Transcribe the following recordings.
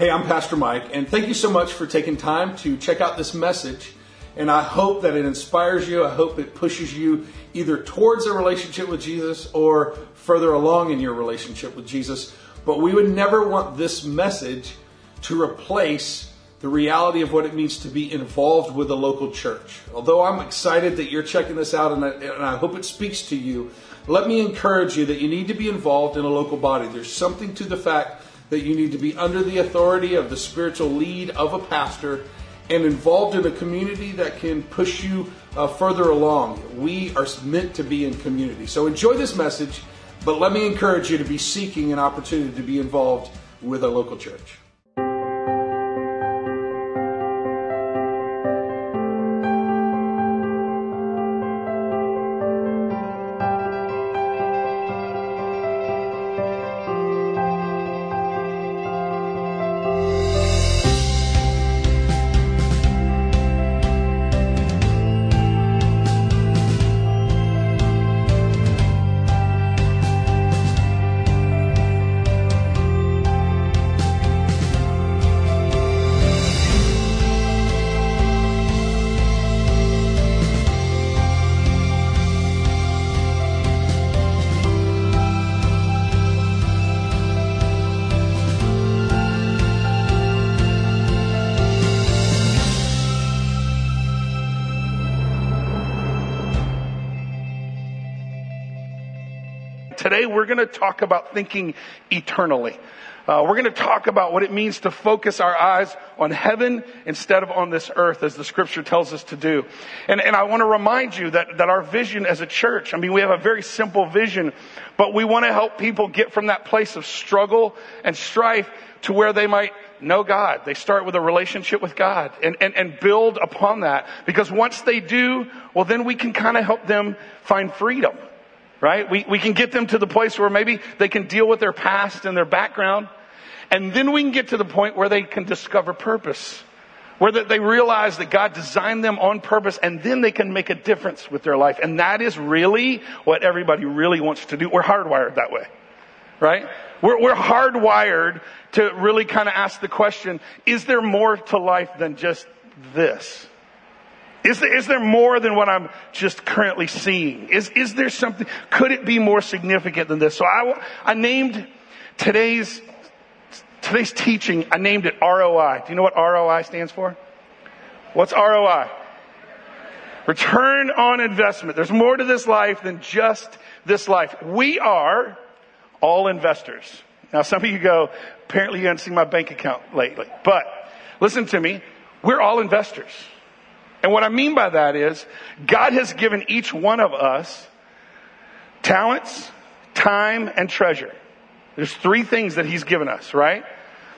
Hey, I'm Pastor Mike, and thank you so much for taking time to check out this message. And I hope that it inspires you. I hope it pushes you either towards a relationship with Jesus or further along in your relationship with Jesus. But we would never want this message to replace the reality of what it means to be involved with a local church. Although I'm excited that you're checking this out and I, and I hope it speaks to you, let me encourage you that you need to be involved in a local body. There's something to the fact that you need to be under the authority of the spiritual lead of a pastor and involved in a community that can push you uh, further along. We are meant to be in community. So enjoy this message, but let me encourage you to be seeking an opportunity to be involved with a local church. We're going to talk about thinking eternally. Uh, we're going to talk about what it means to focus our eyes on heaven instead of on this earth, as the scripture tells us to do. And, and I want to remind you that, that our vision as a church, I mean, we have a very simple vision, but we want to help people get from that place of struggle and strife to where they might know God. They start with a relationship with God and, and, and build upon that. Because once they do, well, then we can kind of help them find freedom right? We, we can get them to the place where maybe they can deal with their past and their background. And then we can get to the point where they can discover purpose. Where they realize that God designed them on purpose and then they can make a difference with their life. And that is really what everybody really wants to do. We're hardwired that way. Right? We're, we're hardwired to really kind of ask the question, is there more to life than just this? Is there, is there more than what I'm just currently seeing? Is, is there something, could it be more significant than this? So I, I named today's, today's teaching, I named it ROI. Do you know what ROI stands for? What's ROI? Return on investment. There's more to this life than just this life. We are all investors. Now some of you go, apparently you haven't seen my bank account lately. But listen to me. We're all investors. And what I mean by that is God has given each one of us talents, time, and treasure. There's three things that He's given us, right?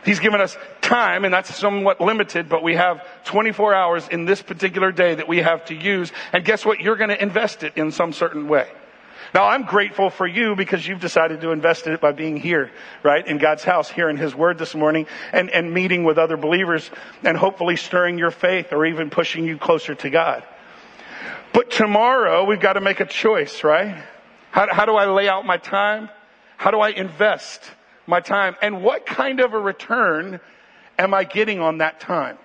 He's given us time, and that's somewhat limited, but we have 24 hours in this particular day that we have to use. And guess what? You're going to invest it in some certain way. Now I'm grateful for you because you've decided to invest in it by being here, right? In God's house, hearing His Word this morning and, and meeting with other believers and hopefully stirring your faith or even pushing you closer to God. But tomorrow we've got to make a choice, right? How, how do I lay out my time? How do I invest my time? And what kind of a return am I getting on that time?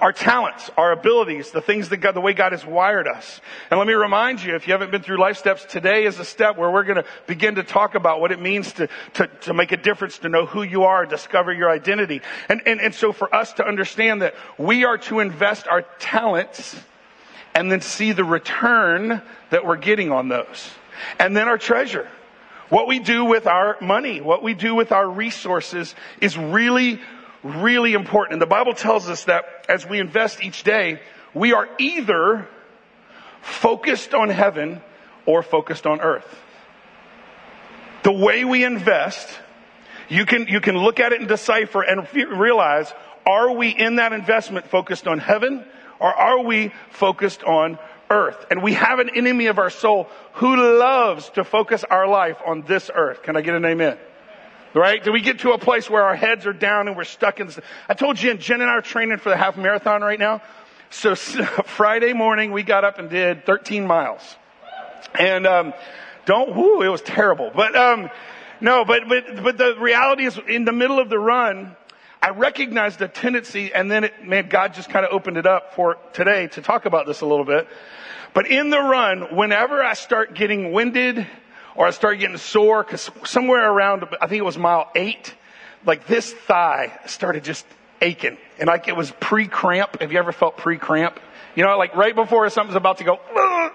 Our talents, our abilities, the things that God, the way God has wired us. And let me remind you, if you haven't been through life steps, today is a step where we're going to begin to talk about what it means to, to, to make a difference, to know who you are, discover your identity. And, and, and so for us to understand that we are to invest our talents and then see the return that we're getting on those. And then our treasure. What we do with our money, what we do with our resources is really really important. And the Bible tells us that as we invest each day, we are either focused on heaven or focused on earth. The way we invest, you can, you can look at it and decipher and realize, are we in that investment focused on heaven or are we focused on earth? And we have an enemy of our soul who loves to focus our life on this earth. Can I get an amen? Right? Do we get to a place where our heads are down and we're stuck in this? I told Jen, Jen and I are training for the half marathon right now. So Friday morning we got up and did 13 miles. And, um, don't, whoo, it was terrible. But, um, no, but, but, but the reality is in the middle of the run, I recognized a tendency and then it, man, God just kind of opened it up for today to talk about this a little bit. But in the run, whenever I start getting winded or I started getting sore, cause somewhere around, I think it was mile eight, like this thigh started just aching. And like it was pre-cramp. Have you ever felt pre-cramp? You know, like right before something's about to go,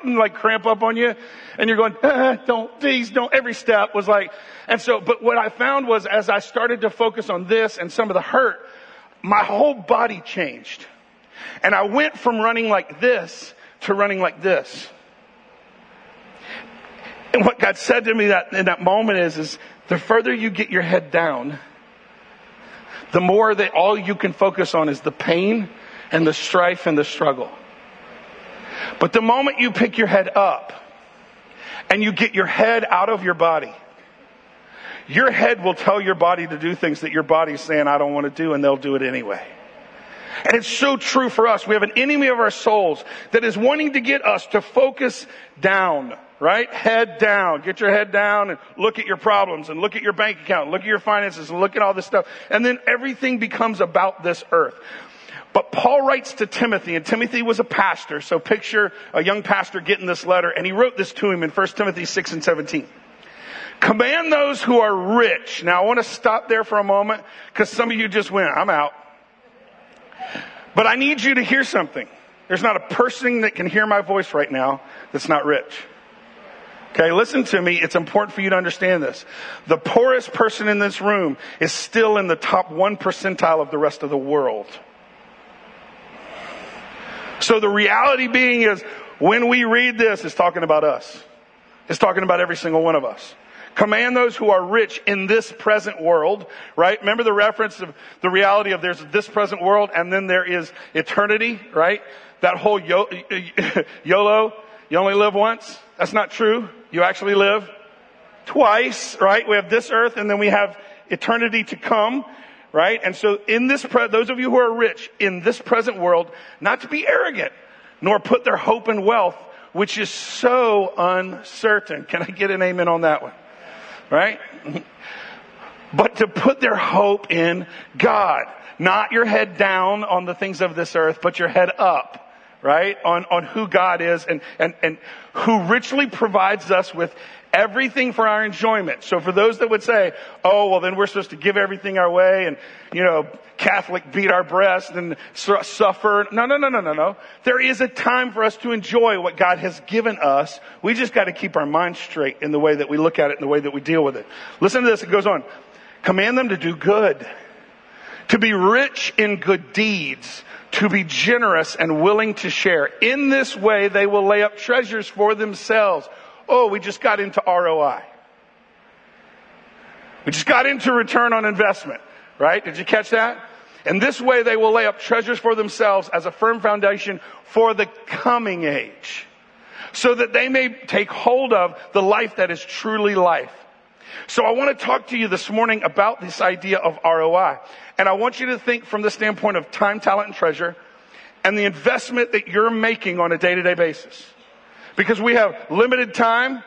and like cramp up on you, and you're going, ah, don't, please, don't. Every step was like, and so, but what I found was as I started to focus on this and some of the hurt, my whole body changed. And I went from running like this to running like this. And what God said to me that in that moment is, is the further you get your head down, the more that all you can focus on is the pain and the strife and the struggle. But the moment you pick your head up and you get your head out of your body, your head will tell your body to do things that your body's saying, I don't want to do, and they'll do it anyway. And it's so true for us. We have an enemy of our souls that is wanting to get us to focus down, right? Head down. Get your head down and look at your problems and look at your bank account, look at your finances look at all this stuff. And then everything becomes about this earth. But Paul writes to Timothy, and Timothy was a pastor, so picture a young pastor getting this letter, and he wrote this to him in 1 Timothy 6 and 17. Command those who are rich. Now I want to stop there for a moment, because some of you just went, I'm out. But I need you to hear something. There's not a person that can hear my voice right now that's not rich. Okay, listen to me. It's important for you to understand this. The poorest person in this room is still in the top one percentile of the rest of the world. So the reality being is when we read this, it's talking about us. It's talking about every single one of us. Command those who are rich in this present world, right? Remember the reference of the reality of there's this present world and then there is eternity, right? That whole YOLO, you only live once. That's not true. You actually live twice, right? We have this earth and then we have eternity to come right? And so in this, pre- those of you who are rich in this present world, not to be arrogant, nor put their hope in wealth, which is so uncertain. Can I get an amen on that one? Right? but to put their hope in God. Not your head down on the things of this earth, but your head up right? On, on who God is and, and, and who richly provides us with everything for our enjoyment. So for those that would say, oh, well then we're supposed to give everything our way and, you know, Catholic beat our breast and suffer. No, no, no, no, no, no. There is a time for us to enjoy what God has given us. We just got to keep our minds straight in the way that we look at it and the way that we deal with it. Listen to this. It goes on. Command them to do good, to be rich in good deeds, to be generous and willing to share. In this way, they will lay up treasures for themselves oh, we just got into ROI. We just got into return on investment, right? Did you catch that? And this way they will lay up treasures for themselves as a firm foundation for the coming age. So that they may take hold of the life that is truly life. So I want to talk to you this morning about this idea of ROI. And I want you to think from the standpoint of time, talent, and treasure and the investment that you're making on a day to day basis. Because we have limited time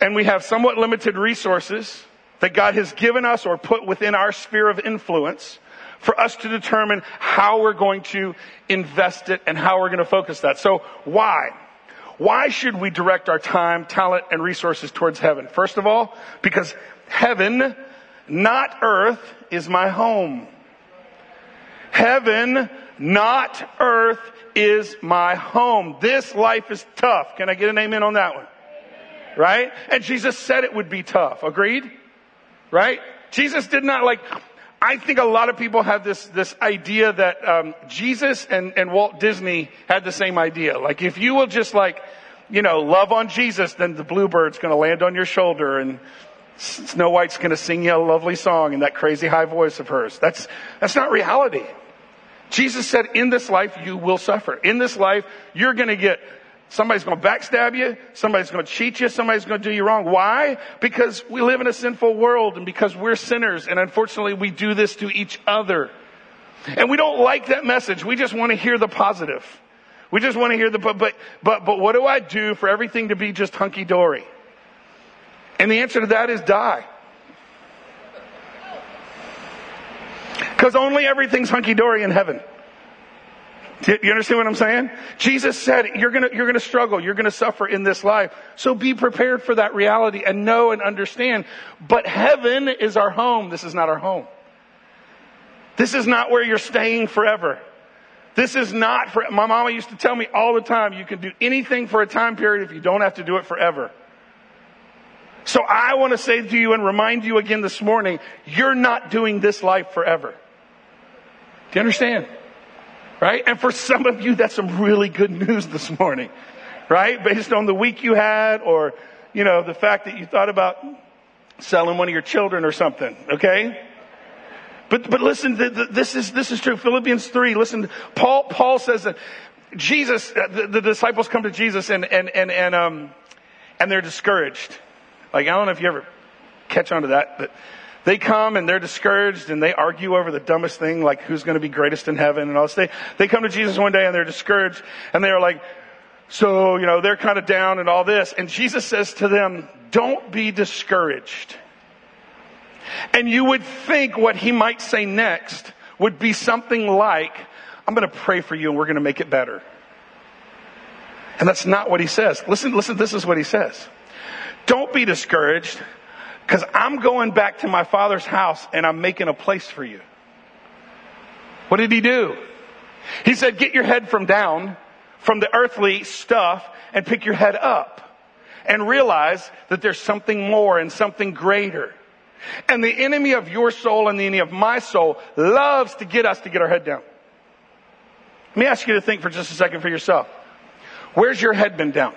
and we have somewhat limited resources that God has given us or put within our sphere of influence for us to determine how we're going to invest it and how we're going to focus that. So why? Why should we direct our time, talent, and resources towards heaven? First of all, because heaven, not earth, is my home. Heaven, not earth, is my home. This life is tough. Can I get an amen on that one? Right? And Jesus said it would be tough. Agreed? Right? Jesus did not like, I think a lot of people have this, this idea that, um, Jesus and, and Walt Disney had the same idea. Like if you will just like, you know, love on Jesus, then the bluebird's gonna land on your shoulder and Snow White's gonna sing you a lovely song in that crazy high voice of hers. That's, that's not reality. Jesus said, in this life, you will suffer. In this life, you're going to get Somebody's going to backstab you. Somebody's going to cheat you. Somebody's going to do you wrong. Why? Because we live in a sinful world and because we're sinners. And unfortunately, we do this to each other. And we don't like that message. We just want to hear the positive. We just want to hear the, but, but, but, but what do I do for everything to be just hunky dory? And the answer to that is die. Because only everything's hunky dory in heaven. You understand what I'm saying? Jesus said, you're gonna, you're gonna struggle, you're gonna suffer in this life. So be prepared for that reality and know and understand. But heaven is our home. This is not our home. This is not where you're staying forever. This is not for, my mama used to tell me all the time, you can do anything for a time period if you don't have to do it forever. So I want to say to you and remind you again this morning, you're not doing this life forever. Do you understand? Right? And for some of you, that's some really good news this morning. Right? Based on the week you had or, you know, the fact that you thought about selling one of your children or something. Okay? But, but listen, this is, this is true. Philippians 3, listen, Paul, Paul says that Jesus, uh, the, the disciples come to Jesus and, and, and, and, um, and they're discouraged. Like, I don't know if you ever catch on to that, but they come and they're discouraged and they argue over the dumbest thing, like who's going to be greatest in heaven and all this. They, they come to Jesus one day and they're discouraged and they're like, so, you know, they're kind of down and all this. And Jesus says to them, don't be discouraged. And you would think what he might say next would be something like, I'm going to pray for you and we're going to make it better. And that's not what he says. Listen, listen, this is what he says. Don't be discouraged because I'm going back to my father's house and I'm making a place for you. What did he do? He said, get your head from down from the earthly stuff and pick your head up and realize that there's something more and something greater. And the enemy of your soul and the enemy of my soul loves to get us to get our head down. Let me ask you to think for just a second for yourself. Where's your head been down?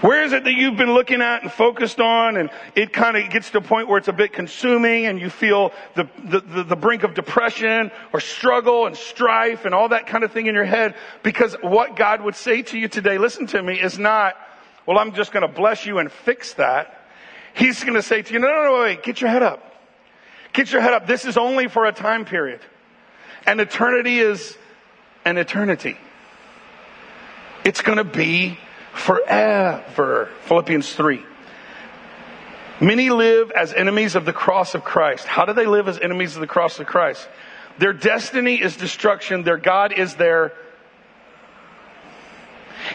Where is it that you've been looking at and focused on and it kind of gets to a point where it's a bit consuming and you feel the, the, the, the, brink of depression or struggle and strife and all that kind of thing in your head? Because what God would say to you today, listen to me, is not, well, I'm just going to bless you and fix that. He's going to say to you, no, no, no, wait, get your head up. Get your head up. This is only for a time period. And eternity is an eternity. It's going to be forever. Philippians 3. Many live as enemies of the cross of Christ. How do they live as enemies of the cross of Christ? Their destiny is destruction. Their God is their.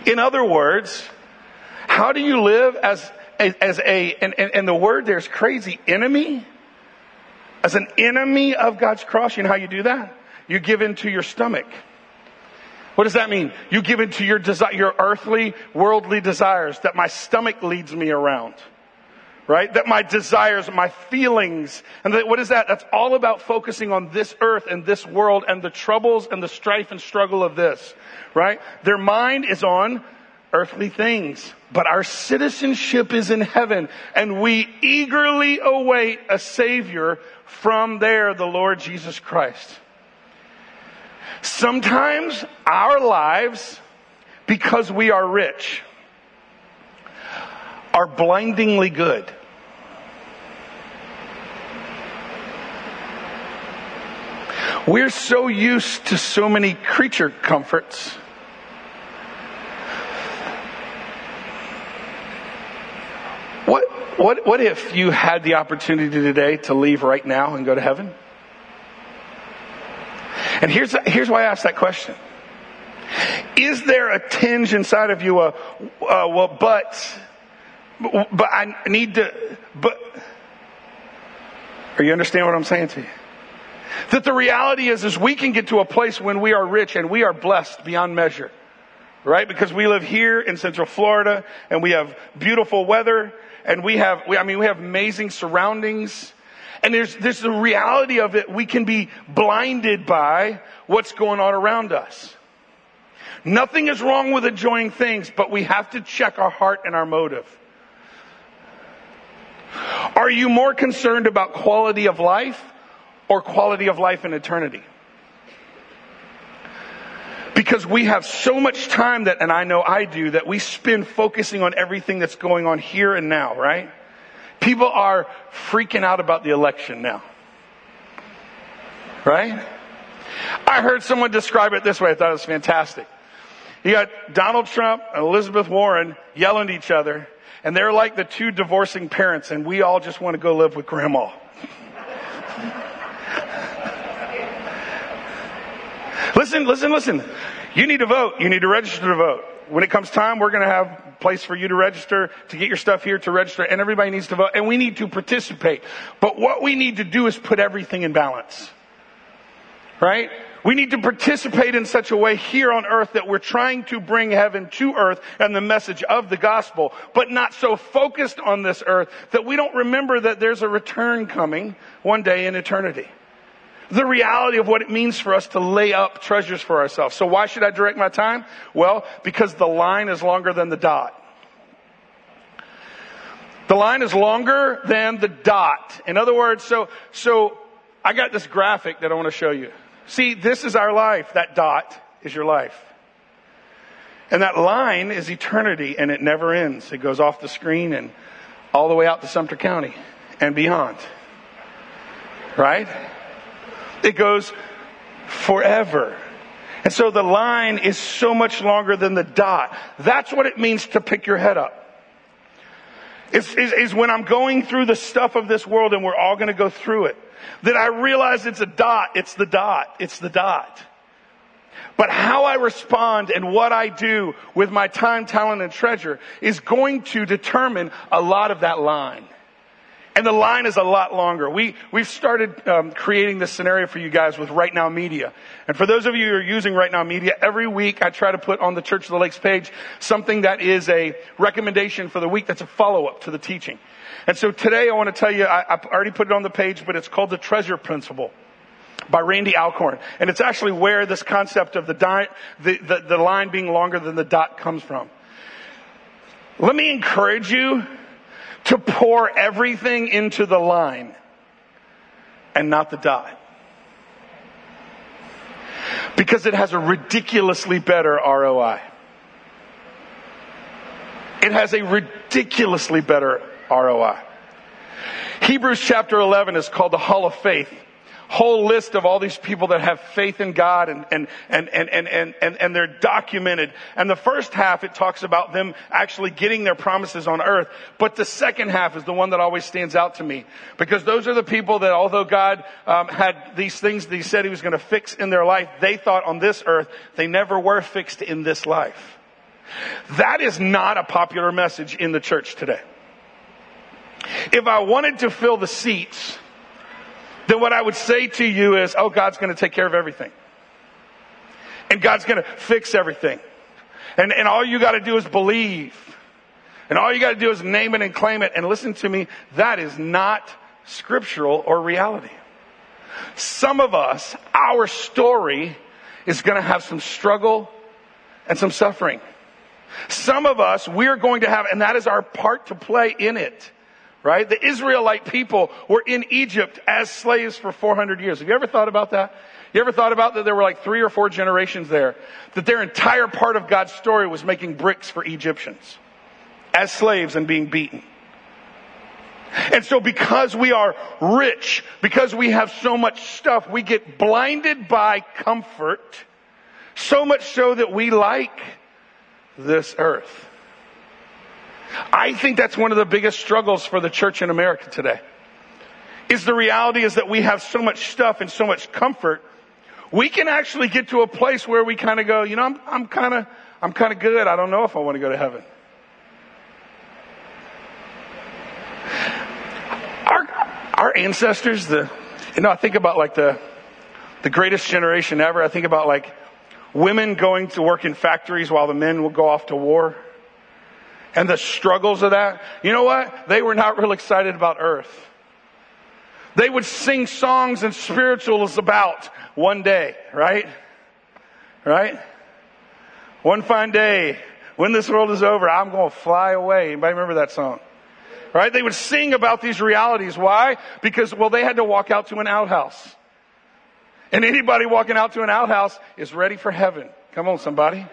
In other words, how do you live as, as, as a, and, and, and the word there's crazy, enemy? As an enemy of God's cross, you know how you do that? You give into your stomach. What does that mean? You give into your desire, your earthly, worldly desires that my stomach leads me around. Right? That my desires, my feelings, and that, what is that? That's all about focusing on this earth and this world and the troubles and the strife and struggle of this. Right? Their mind is on earthly things, but our citizenship is in heaven and we eagerly await a savior from there, the Lord Jesus Christ. Sometimes our lives, because we are rich, are blindingly good. We're so used to so many creature comforts. What, what, what if you had the opportunity today to leave right now and go to heaven? And here's, here's why I asked that question. Is there a tinge inside of you, a, uh, well, but, but I need to, but, are you understand what I'm saying to you? That the reality is, is we can get to a place when we are rich and we are blessed beyond measure. Right? Because we live here in Central Florida and we have beautiful weather and we have, we, I mean, we have amazing surroundings and there's, there's the reality of it. We can be blinded by what's going on around us. Nothing is wrong with enjoying things, but we have to check our heart and our motive. Are you more concerned about quality of life or quality of life in eternity? Because we have so much time that, and I know I do, that we spend focusing on everything that's going on here and now, right? People are freaking out about the election now. Right? I heard someone describe it this way. I thought it was fantastic. You got Donald Trump and Elizabeth Warren yelling at each other, and they're like the two divorcing parents, and we all just want to go live with grandma. listen, listen, listen. You need to vote. You need to register to vote. When it comes time, we're going to have a place for you to register, to get your stuff here to register, and everybody needs to vote, and we need to participate. But what we need to do is put everything in balance. Right? We need to participate in such a way here on earth that we're trying to bring heaven to earth and the message of the gospel, but not so focused on this earth that we don't remember that there's a return coming one day in eternity the reality of what it means for us to lay up treasures for ourselves. So why should I direct my time? Well, because the line is longer than the dot. The line is longer than the dot. In other words, so, so I got this graphic that I want to show you. See, this is our life. That dot is your life. And that line is eternity and it never ends. It goes off the screen and all the way out to Sumter County and beyond. Right? It goes forever. And so the line is so much longer than the dot. That's what it means to pick your head up. Is, when I'm going through the stuff of this world and we're all going to go through it, that I realize it's a dot, it's the dot, it's the dot. But how I respond and what I do with my time, talent, and treasure is going to determine a lot of that line. And the line is a lot longer. We, we've started um, creating this scenario for you guys with Right Now Media. And for those of you who are using Right Now Media, every week I try to put on the Church of the Lakes page something that is a recommendation for the week that's a follow-up to the teaching. And so today I want to tell you, I, I already put it on the page, but it's called the Treasure Principle by Randy Alcorn. And it's actually where this concept of the, di- the, the, the line being longer than the dot comes from. Let me encourage you to pour everything into the line and not the dot. Because it has a ridiculously better ROI. It has a ridiculously better ROI. Hebrews chapter 11 is called the Hall of Faith whole list of all these people that have faith in God and, and, and, and, and, and, and, and they're documented. And the first half, it talks about them actually getting their promises on earth. But the second half is the one that always stands out to me. Because those are the people that although God um, had these things that he said he was going to fix in their life, they thought on this earth, they never were fixed in this life. That is not a popular message in the church today. If I wanted to fill the seats, then what I would say to you is, oh, God's going to take care of everything. And God's going to fix everything. And, and all you got to do is believe. And all you got to do is name it and claim it. And listen to me, that is not scriptural or reality. Some of us, our story is going to have some struggle and some suffering. Some of us, we're going to have, and that is our part to play in it right? The Israelite people were in Egypt as slaves for 400 years. Have you ever thought about that? You ever thought about that there were like three or four generations there? That their entire part of God's story was making bricks for Egyptians as slaves and being beaten. And so because we are rich, because we have so much stuff, we get blinded by comfort, so much so that we like this earth. I think that's one of the biggest struggles for the church in America today. Is the reality is that we have so much stuff and so much comfort. We can actually get to a place where we kind of go, you know, I'm, I'm kind of, I'm kind of good. I don't know if I want to go to heaven. Our, our ancestors, the, you know, I think about like the, the greatest generation ever. I think about like women going to work in factories while the men will go off to war and the struggles of that, you know what? They were not real excited about earth. They would sing songs and spirituals about one day, right? Right? One fine day, when this world is over, I'm going to fly away. Anybody remember that song? Right? They would sing about these realities. Why? Because, well, they had to walk out to an outhouse. And anybody walking out to an outhouse is ready for heaven. Come on, somebody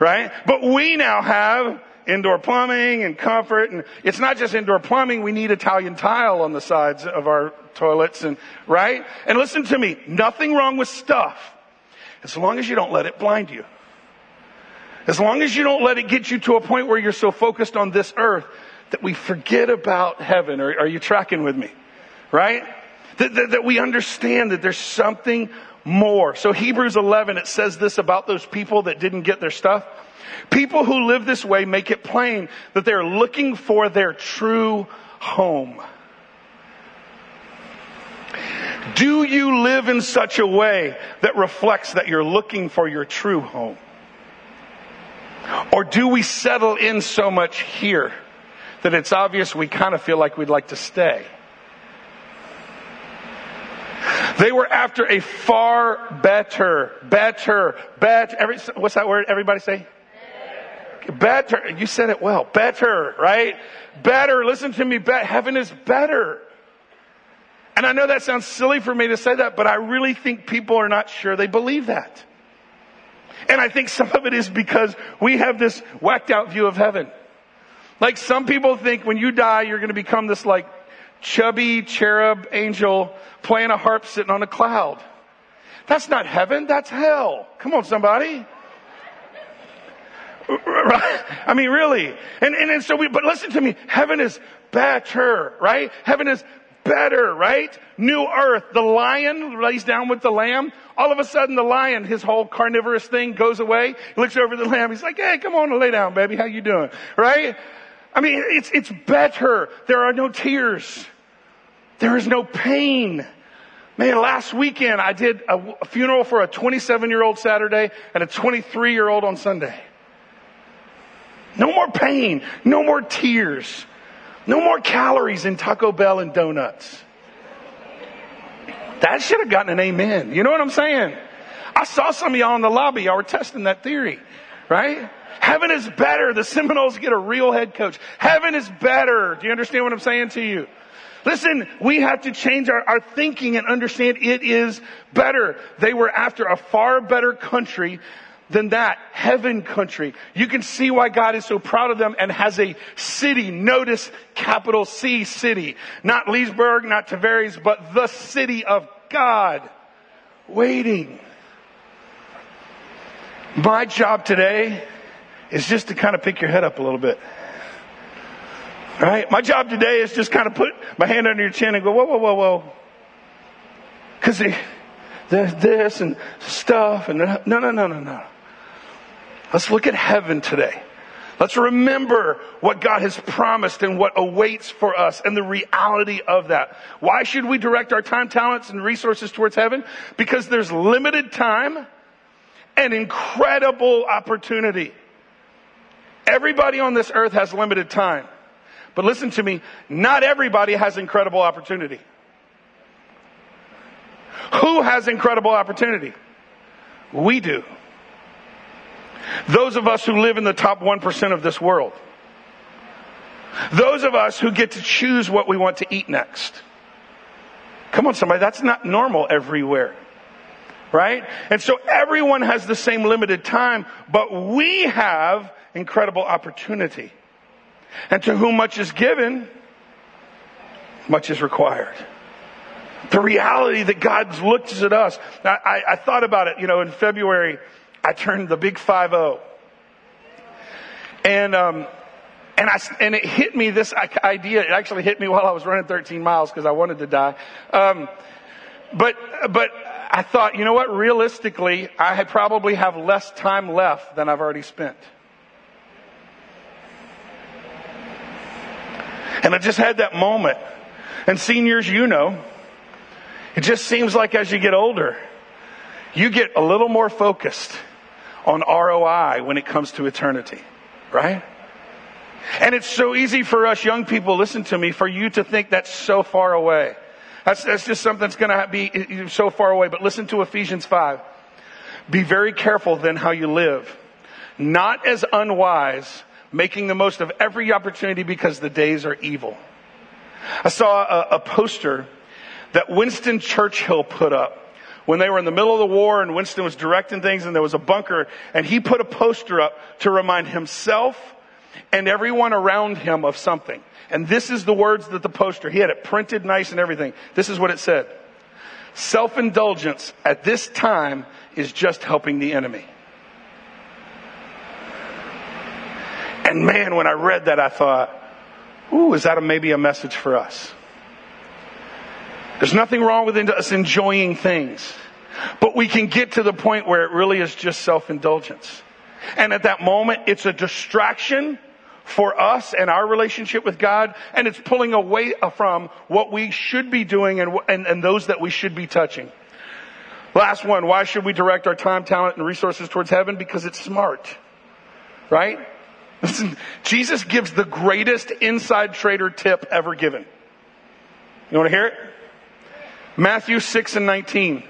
right? But we now have indoor plumbing and comfort and it's not just indoor plumbing, we need Italian tile on the sides of our toilets and, right? And listen to me, nothing wrong with stuff as long as you don't let it blind you. As long as you don't let it get you to a point where you're so focused on this earth that we forget about heaven. Are, are you tracking with me? Right? That, that, that we understand that there's something more. So Hebrews 11, it says this about those people that didn't get their stuff. People who live this way make it plain that they're looking for their true home. Do you live in such a way that reflects that you're looking for your true home? Or do we settle in so much here that it's obvious we kind of feel like we'd like to stay? They were after a far better, better, better. Every, what's that word? Everybody say? Better. better. You said it well. Better, right? Better. Listen to me. Be- heaven is better. And I know that sounds silly for me to say that, but I really think people are not sure they believe that. And I think some of it is because we have this whacked out view of heaven. Like some people think when you die, you're going to become this like chubby cherub angel playing a harp sitting on a cloud. That's not heaven, that's hell. Come on, somebody. I mean, really. And, and, and so we, but listen to me. Heaven is better, right? Heaven is better, right? New earth. The lion lays down with the lamb. All of a sudden the lion, his whole carnivorous thing goes away. He looks over the lamb. He's like, hey, come on and lay down, baby. How you doing? Right? I mean, it's, it's better. There are no tears. There is no pain. Man, last weekend I did a, a funeral for a 27 year old Saturday and a 23 year old on Sunday. No more pain. No more tears. No more calories in Taco Bell and donuts. That should have gotten an amen. You know what I'm saying? I saw some of y'all in the lobby. Y'all were testing that theory, right? Heaven is better. The Seminoles get a real head coach. Heaven is better. Do you understand what I'm saying to you? Listen, we have to change our, our thinking and understand it is better. They were after a far better country than that. Heaven country. You can see why God is so proud of them and has a city. Notice capital C city. Not Leesburg, not Tavares, but the city of God. Waiting. My job today is just to kind of pick your head up a little bit. Right? My job today is just kind of put my hand under your chin and go, whoa, whoa, whoa, whoa. Cause there's this and stuff and no, no, no, no, no. Let's look at heaven today. Let's remember what God has promised and what awaits for us and the reality of that. Why should we direct our time, talents, and resources towards heaven? Because there's limited time and incredible opportunity. Everybody on this earth has limited time. But listen to me, not everybody has incredible opportunity. Who has incredible opportunity? We do. Those of us who live in the top 1% of this world. Those of us who get to choose what we want to eat next. Come on, somebody, that's not normal everywhere. Right? And so everyone has the same limited time, but we have incredible opportunity. And to whom much is given, much is required. The reality that God looks at us. I, I, I thought about it, you know, in February, I turned the big 5-0. And, um, and I, and it hit me this idea. It actually hit me while I was running 13 miles because I wanted to die. Um, but, but I thought, you know what? Realistically, I probably have less time left than I've already spent. And I just had that moment. And seniors, you know, it just seems like as you get older, you get a little more focused on ROI when it comes to eternity, right? And it's so easy for us young people, listen to me, for you to think that's so far away. That's, that's just something that's going to be so far away. But listen to Ephesians 5. Be very careful then how you live. Not as unwise, making the most of every opportunity because the days are evil. I saw a, a poster that Winston Churchill put up when they were in the middle of the war and Winston was directing things and there was a bunker and he put a poster up to remind himself and everyone around him of something. And this is the words that the poster, he had it printed nice and everything. This is what it said. Self-indulgence at this time is just helping the enemy. And man, when I read that, I thought, ooh, is that a, maybe a message for us? There's nothing wrong with us enjoying things. But we can get to the point where it really is just self-indulgence. And at that moment, it's a distraction for us and our relationship with God, and it's pulling away from what we should be doing and, and, and those that we should be touching. Last one, why should we direct our time, talent, and resources towards heaven? Because it's smart. Right? Listen, Jesus gives the greatest inside trader tip ever given. You want to hear it? Matthew 6 and 19.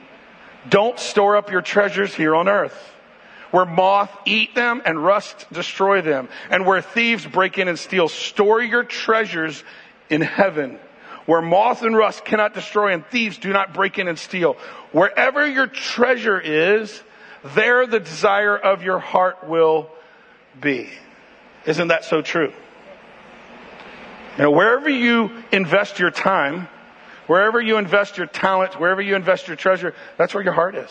Don't store up your treasures here on earth where moth eat them and rust destroy them, and where thieves break in and steal. Store your treasures in heaven, where moth and rust cannot destroy and thieves do not break in and steal. Wherever your treasure is, there the desire of your heart will be. Isn't that so true? You know, wherever you invest your time, wherever you invest your talent, wherever you invest your treasure, that's where your heart is.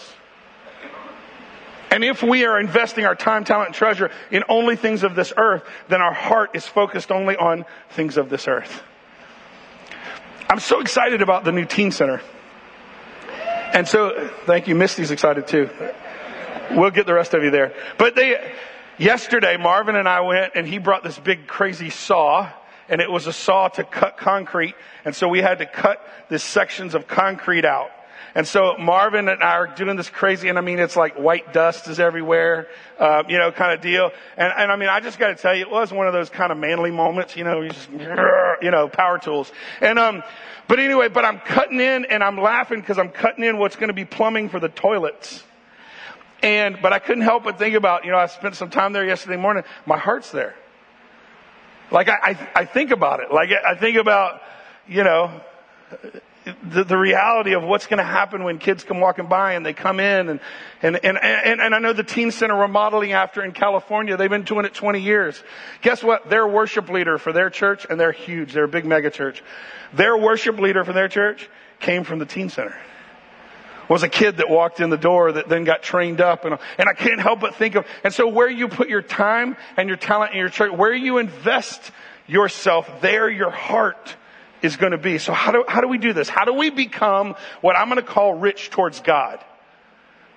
And if we are investing our time, talent, and treasure in only things of this earth, then our heart is focused only on things of this earth. I'm so excited about the new teen center. And so, thank you. Misty's excited too. We'll get the rest of you there. But they, yesterday, Marvin and I went and he brought this big crazy saw and it was a saw to cut concrete. And so we had to cut the sections of concrete out. And so Marvin and I are doing this crazy, and I mean, it's like white dust is everywhere, uh, you know, kind of deal. And, and I mean, I just got to tell you, it was one of those kind of manly moments, you know, you just, you know, power tools. And, um, but anyway, but I'm cutting in and I'm laughing because I'm cutting in what's going to be plumbing for the toilets. And, but I couldn't help but think about, you know, I spent some time there yesterday morning. My heart's there. Like I, I, I think about it. Like I think about, you know, the, the reality of what's going to happen when kids come walking by and they come in and, and, and, and, and I know the teen center we're modeling after in California, they've been doing it 20 years. Guess what? Their worship leader for their church, and they're huge, they're a big mega church. Their worship leader for their church came from the teen center. Was a kid that walked in the door that then got trained up and, and I can't help but think of, and so where you put your time and your talent in your church, where you invest yourself, there your heart is going to be. So how do, how do we do this? How do we become what I'm going to call rich towards God?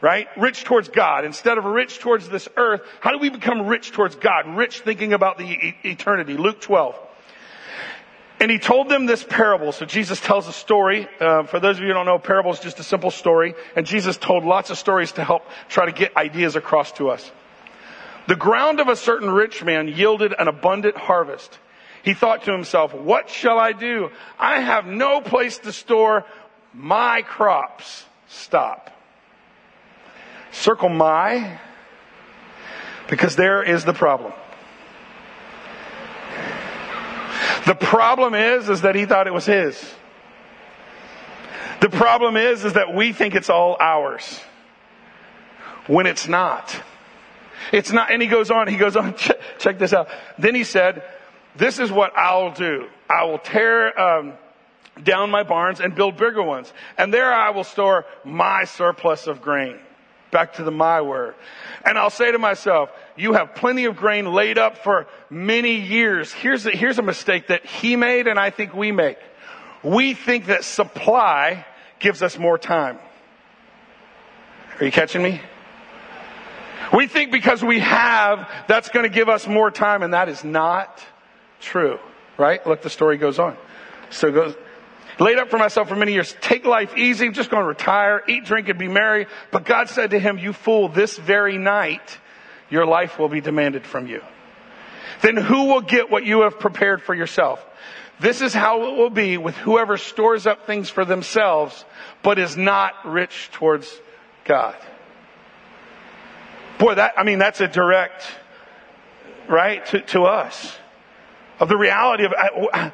Right? Rich towards God. Instead of rich towards this earth, how do we become rich towards God? Rich thinking about the e- eternity. Luke 12. And he told them this parable. So Jesus tells a story. Uh, for those of you who don't know, parable is just a simple story. And Jesus told lots of stories to help try to get ideas across to us. The ground of a certain rich man yielded an abundant harvest. He thought to himself, what shall I do? I have no place to store my crops. Stop. Circle my, because there is the problem. The problem is, is that he thought it was his. The problem is, is that we think it's all ours. When it's not. It's not, and he goes on, he goes on, check, check this out. Then he said, this is what I'll do. I will tear um, down my barns and build bigger ones. And there I will store my surplus of grain. Back to the my word. And I'll say to myself, you have plenty of grain laid up for many years. Here's here's a mistake that he made and I think we make. We think that supply gives us more time. Are you catching me? We think because we have, that's going to give us more time and that is not true, right? Look, the story goes on. So it goes, laid up for myself for many years. Take life easy. Just going to retire, eat, drink, and be merry. But God said to him, you fool, this very night, your life will be demanded from you. Then who will get what you have prepared for yourself? This is how it will be with whoever stores up things for themselves, but is not rich towards God. Boy, that, I mean, that's a direct, right, to, to us of the reality of uh,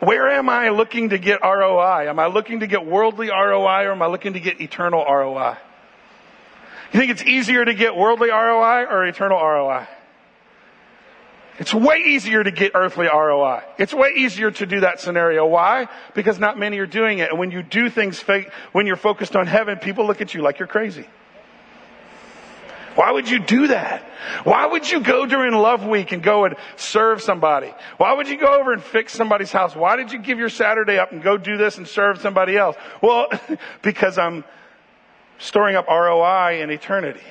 where am I looking to get ROI? Am I looking to get worldly ROI or am I looking to get eternal ROI? You think it's easier to get worldly ROI or eternal ROI? It's way easier to get earthly ROI. It's way easier to do that scenario. Why? Because not many are doing it. And when you do things when you're focused on heaven, people look at you like you're crazy. Why would you do that? Why would you go during Love Week and go and serve somebody? Why would you go over and fix somebody's house? Why did you give your Saturday up and go do this and serve somebody else? Well, because I'm storing up ROI in eternity.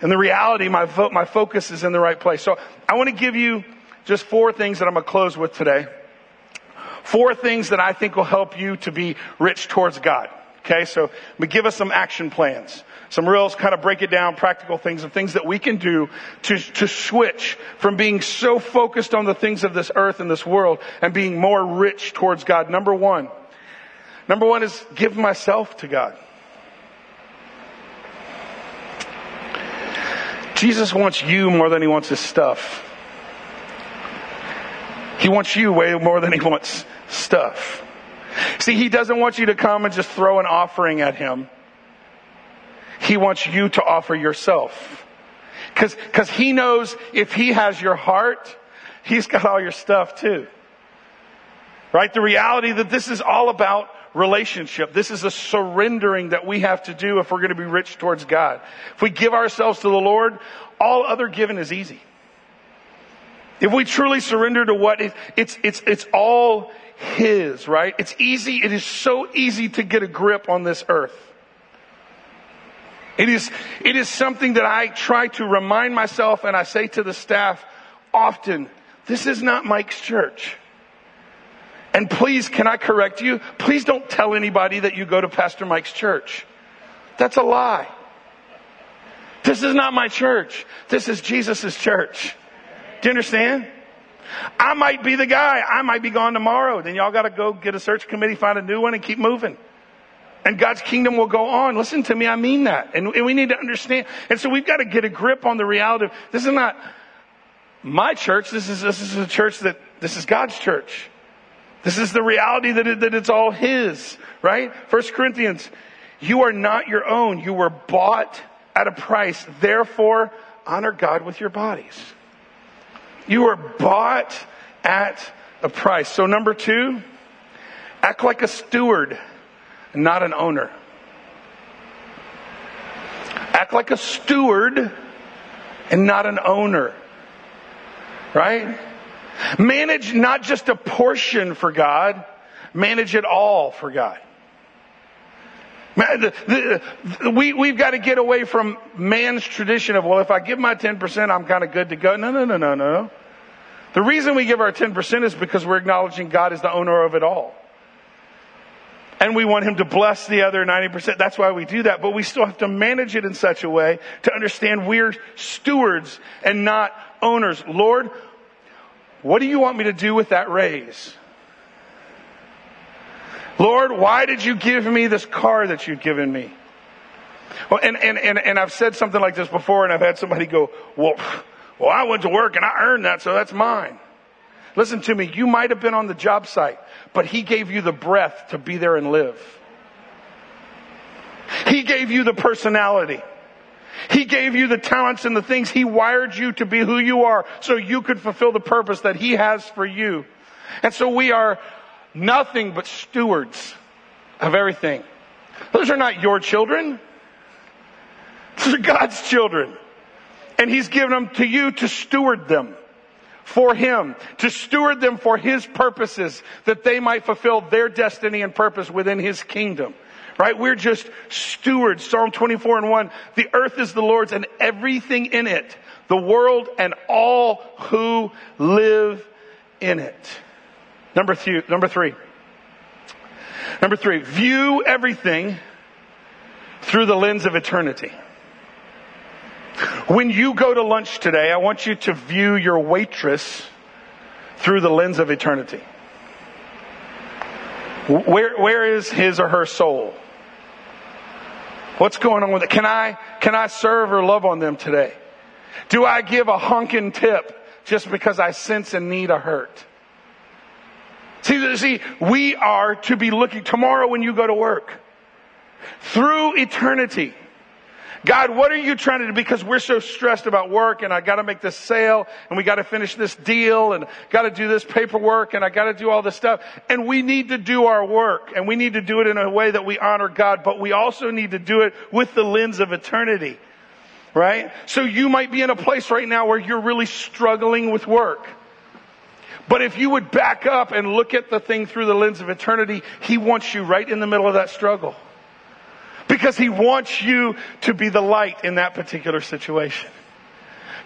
And the reality, my, fo- my focus is in the right place. So I want to give you just four things that I'm going to close with today. Four things that I think will help you to be rich towards God. Okay, so me give us some action plans. Some real kind of break it down, practical things and things that we can do to, to switch from being so focused on the things of this earth and this world and being more rich towards God. Number one. Number one is give myself to God. Jesus wants you more than he wants his stuff. He wants you way more than he wants stuff. See, he doesn't want you to come and just throw an offering at him. He wants you to offer yourself. Cause, cause he knows if he has your heart, he's got all your stuff too. Right? The reality that this is all about relationship. This is a surrendering that we have to do if we're going to be rich towards God. If we give ourselves to the Lord, all other giving is easy. If we truly surrender to what it, it's, it's, it's all His, right? It's easy. It is so easy to get a grip on this earth. It is, it is something that I try to remind myself and I say to the staff often, this is not Mike's church. And please, can I correct you? Please don't tell anybody that you go to Pastor Mike's church. That's a lie. This is not my church. This is Jesus' church. Do you understand? I might be the guy. I might be gone tomorrow. Then y'all gotta go get a search committee, find a new one and keep moving. And God's kingdom will go on. Listen to me, I mean that. And, and we need to understand. And so we've got to get a grip on the reality this is not my church. This is, this is a church that, this is God's church. This is the reality that, it, that it's all His, right? First Corinthians, you are not your own. You were bought at a price. Therefore, honor God with your bodies. You are bought at a price. So number two, act like a steward, not an owner. Act like a steward and not an owner. Right? Manage not just a portion for God, manage it all for God. We, we've got to get away from man's tradition of, well, if I give my 10%, I'm kind of good to go. No, no, no, no, no. The reason we give our 10% is because we're acknowledging God is the owner of it all. And we want Him to bless the other 90%. That's why we do that. But we still have to manage it in such a way to understand we're stewards and not owners. Lord, what do you want me to do with that raise? Lord, why did you give me this car that you've given me? Well, and, and, and, and I've said something like this before and I've had somebody go, well, well, I went to work and I earned that, so that's mine. Listen to me. You might have been on the job site, but he gave you the breath to be there and live. He gave you the personality. He gave you the talents and the things. He wired you to be who you are so you could fulfill the purpose that He has for you. And so we are nothing but stewards of everything. Those are not your children. Those are God's children. And He's given them to you to steward them for Him, to steward them for His purposes, that they might fulfill their destiny and purpose within His kingdom right? We're just stewards. Psalm 24 and 1. The earth is the Lord's and everything in it, the world and all who live in it. Number three, number three. Number three, view everything through the lens of eternity. When you go to lunch today, I want you to view your waitress through the lens of eternity. Where, where is his or her soul? What's going on with it? Can I, can I serve or love on them today? Do I give a honking tip just because I sense a need a hurt? See, see, we are to be looking tomorrow when you go to work through eternity. God, what are you trying to do? Because we're so stressed about work and I gotta make this sale and we gotta finish this deal and gotta do this paperwork and I gotta do all this stuff. And we need to do our work and we need to do it in a way that we honor God, but we also need to do it with the lens of eternity. Right? So you might be in a place right now where you're really struggling with work. But if you would back up and look at the thing through the lens of eternity, He wants you right in the middle of that struggle. Because he wants you to be the light in that particular situation.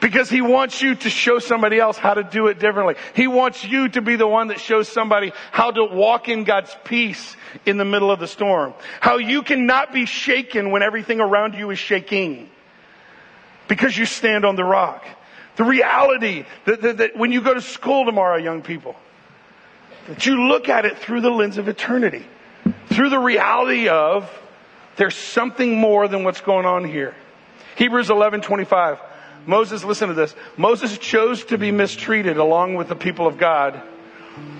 Because he wants you to show somebody else how to do it differently. He wants you to be the one that shows somebody how to walk in God's peace in the middle of the storm. How you cannot be shaken when everything around you is shaking. Because you stand on the rock. The reality that, that, that when you go to school tomorrow, young people, that you look at it through the lens of eternity. Through the reality of there's something more than what's going on here. Hebrews 11, 25. Moses, listen to this. Moses chose to be mistreated along with the people of God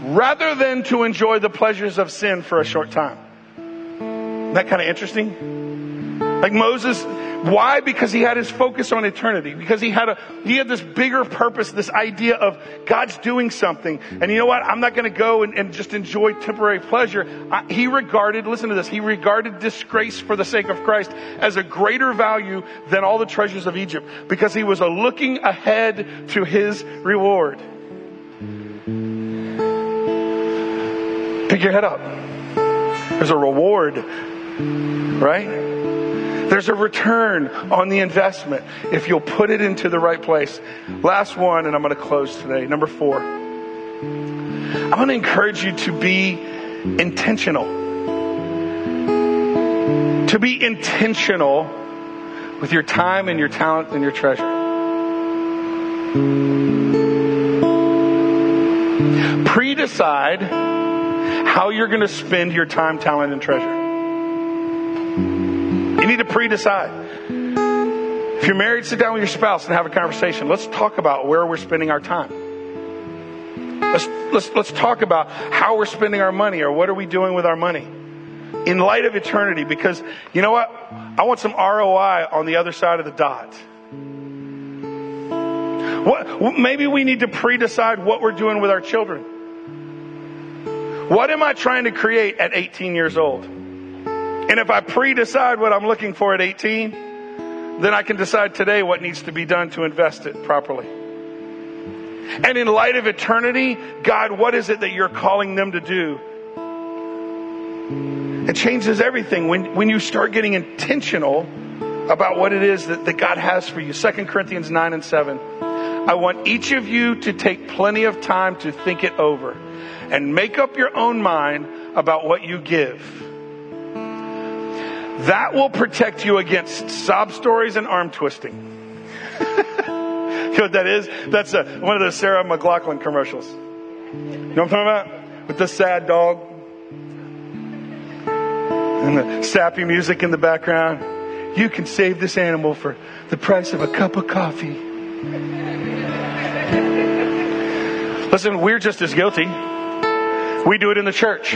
rather than to enjoy the pleasures of sin for a short time. Isn't that kind of interesting? Like Moses, why? Because he had his focus on eternity. Because he had a, he had this bigger purpose, this idea of God's doing something. And you know what? I'm not going to go and, and, just enjoy temporary pleasure. I, he regarded, listen to this, he regarded disgrace for the sake of Christ as a greater value than all the treasures of Egypt. Because he was looking ahead to his reward. Pick your head up. There's a reward, right? There's a return on the investment if you'll put it into the right place. Last one, and I'm going to close today. Number four. I'm going to encourage you to be intentional. To be intentional with your time and your talent and your treasure. Pre decide how you're going to spend your time, talent, and treasure. You need to pre-decide. If you're married, sit down with your spouse and have a conversation. Let's talk about where we're spending our time. Let's, let's, let's talk about how we're spending our money or what are we doing with our money in light of eternity because you know what? I want some ROI on the other side of the dot. What, maybe we need to pre-decide what we're doing with our children. What am I trying to create at 18 years old? And if I pre-decide what I'm looking for at 18, then I can decide today what needs to be done to invest it properly. And in light of eternity, God, what is it that you're calling them to do? It changes everything when, when you start getting intentional about what it is that, that God has for you. 2 Corinthians 9 and 7. I want each of you to take plenty of time to think it over and make up your own mind about what you give. That will protect you against sob stories and arm twisting. you know what that is? That's a, one of those Sarah McLachlan commercials. You know what I'm talking about? With the sad dog and the sappy music in the background. You can save this animal for the price of a cup of coffee. Listen, we're just as guilty. We do it in the church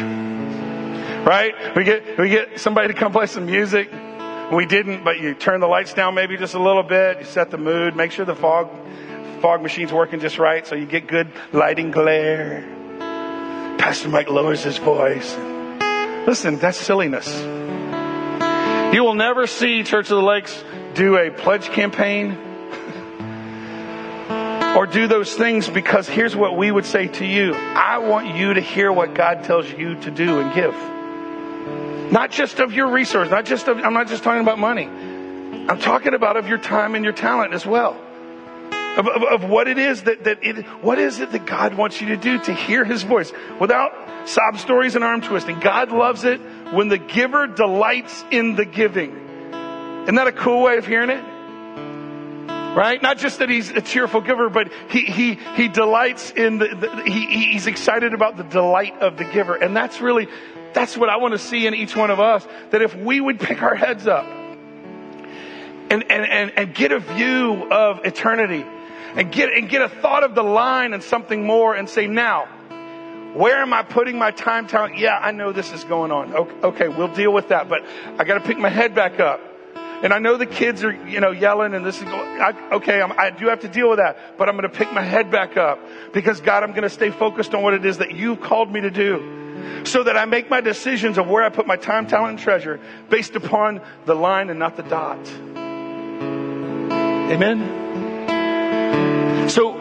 right? We get, we get somebody to come play some music. We didn't, but you turn the lights down maybe just a little bit. You set the mood. Make sure the fog, fog machine's working just right so you get good lighting glare. Pastor Mike lowers his voice. Listen, that's silliness. You will never see Church of the Lakes do a pledge campaign or do those things because here's what we would say to you. I want you to hear what God tells you to do and give. Not just of your resource, not just of, I'm not just talking about money. I'm talking about of your time and your talent as well. Of, of, of, what it is that, that it, what is it that God wants you to do to hear His voice without sob stories and arm twisting. God loves it when the giver delights in the giving. Isn't that a cool way of hearing it? Right? Not just that he's a cheerful giver, but he, he, he delights in the, the he, he's excited about the delight of the giver. And that's really, that's what I want to see in each one of us. That if we would pick our heads up and, and, and, and get a view of eternity and get, and get a thought of the line and something more and say, now, where am I putting my time, talent? Yeah, I know this is going on. Okay, okay we'll deal with that, but I got to pick my head back up. And I know the kids are, you know, yelling and this is going, I, okay, I'm, I do have to deal with that, but I'm going to pick my head back up because God, I'm going to stay focused on what it is that you've called me to do so that I make my decisions of where I put my time, talent, and treasure based upon the line and not the dot. Amen? So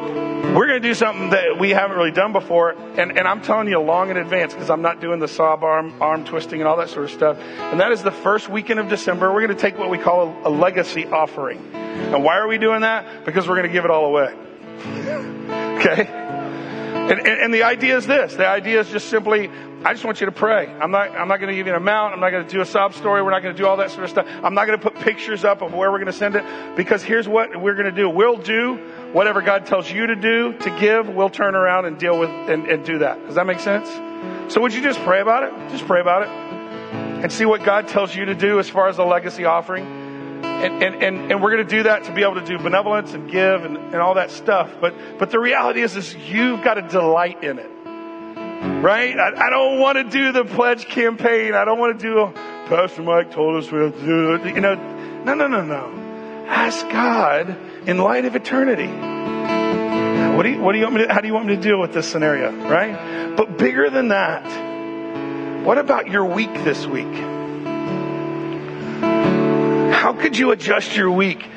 we're going to do something that we haven't really done before. And, and I'm telling you long in advance because I'm not doing the sob arm, arm twisting and all that sort of stuff. And that is the first weekend of December. We're going to take what we call a, a legacy offering. And why are we doing that? Because we're going to give it all away. okay? And, and, and, the idea is this. The idea is just simply, I just want you to pray. I'm not, I'm not going to give you an amount. I'm not going to do a sob story. We're not going to do all that sort of stuff. I'm not going to put pictures up of where we're going to send it because here's what we're going to do. We'll do whatever God tells you to do, to give. We'll turn around and deal with and, and do that. Does that make sense? So would you just pray about it? Just pray about it and see what God tells you to do as far as the legacy offering and, and, and, and we're going to do that to be able to do benevolence and give and, and all that stuff. But, but the reality is, is you've got to delight in it. Right? I, I don't want to do the pledge campaign. I don't want to do, Pastor Mike told us we have to do it. You know, no, no, no, no. Ask God in light of eternity. What do you, what do you want me to, how do you want me to deal with this scenario? Right? But bigger than that, what about your week this week? How could you adjust your week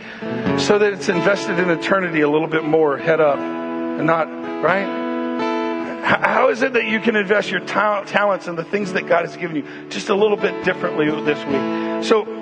so that it's invested in eternity a little bit more head up and not, right? How is it that you can invest your ta- talents and the things that God has given you just a little bit differently this week? So,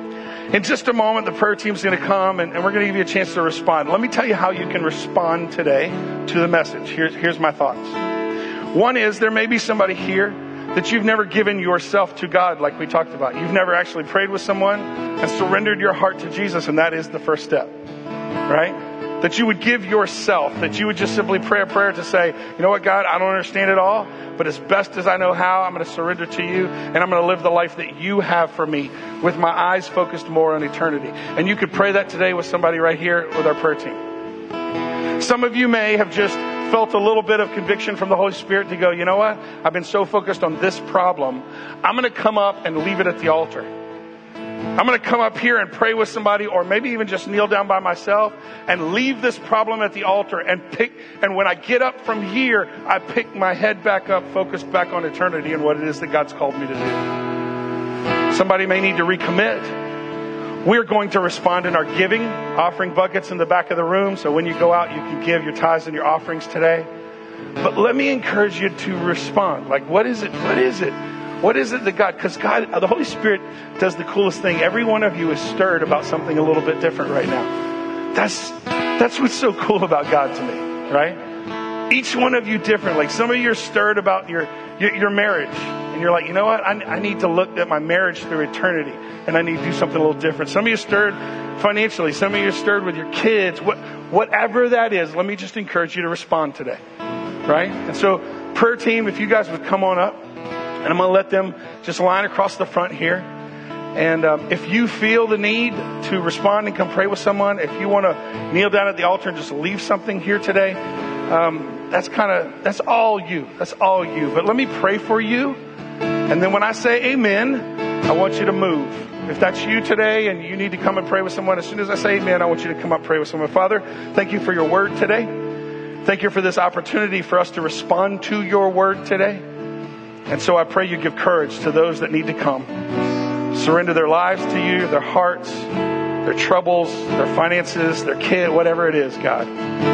in just a moment, the prayer team's going to come and, and we're going to give you a chance to respond. Let me tell you how you can respond today to the message. Here's, here's my thoughts. One is there may be somebody here that you've never given yourself to God, like we talked about. You've never actually prayed with someone and surrendered your heart to Jesus, and that is the first step, right? That you would give yourself, that you would just simply pray a prayer to say, you know what, God, I don't understand it all, but as best as I know how, I'm going to surrender to you, and I'm going to live the life that you have for me with my eyes focused more on eternity. And you could pray that today with somebody right here with our prayer team. Some of you may have just felt a little bit of conviction from the Holy Spirit to go, you know what? I've been so focused on this problem. I'm going to come up and leave it at the altar. I'm going to come up here and pray with somebody or maybe even just kneel down by myself and leave this problem at the altar and pick. And when I get up from here, I pick my head back up, focused back on eternity and what it is that God's called me to do. Somebody may need to recommit. We're going to respond in our giving, offering buckets in the back of the room. So when you go out, you can give your tithes and your offerings today. But let me encourage you to respond. Like, what is it? What is it? What is it that God, because God, the Holy Spirit does the coolest thing. Every one of you is stirred about something a little bit different right now. That's, that's what's so cool about God to me, right? Each one of you different. Like some of you are stirred about your, your, your marriage and you're like, you know what? I, I need to look at my marriage through eternity and I need to do something a little different. Some of you stirred financially. Some of you stirred with your kids. What, whatever that is, let me just encourage you to respond today. Right? And so, prayer team, if you guys would come on up, and I'm going to let them just line across the front here. And um, if you feel the need to respond and come pray with someone, if you want to kneel down at the altar and just leave something here today, um, that's kind of that's all you. That's all you. But let me pray for you, and then when I say Amen, I want you to move. If that's you today and you need to come and pray with someone, as soon as I say amen, I want you to come up pray with someone. Father, thank you for your word today. Thank you for this opportunity for us to respond to your word today. And so I pray you give courage to those that need to come. Surrender their lives to you, their hearts, their troubles, their finances, their kid, whatever it is, God.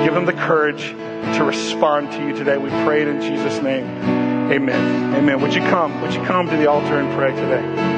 Give them the courage to respond to you today. We pray it in Jesus' name. Amen. Amen. Would you come? Would you come to the altar and pray today?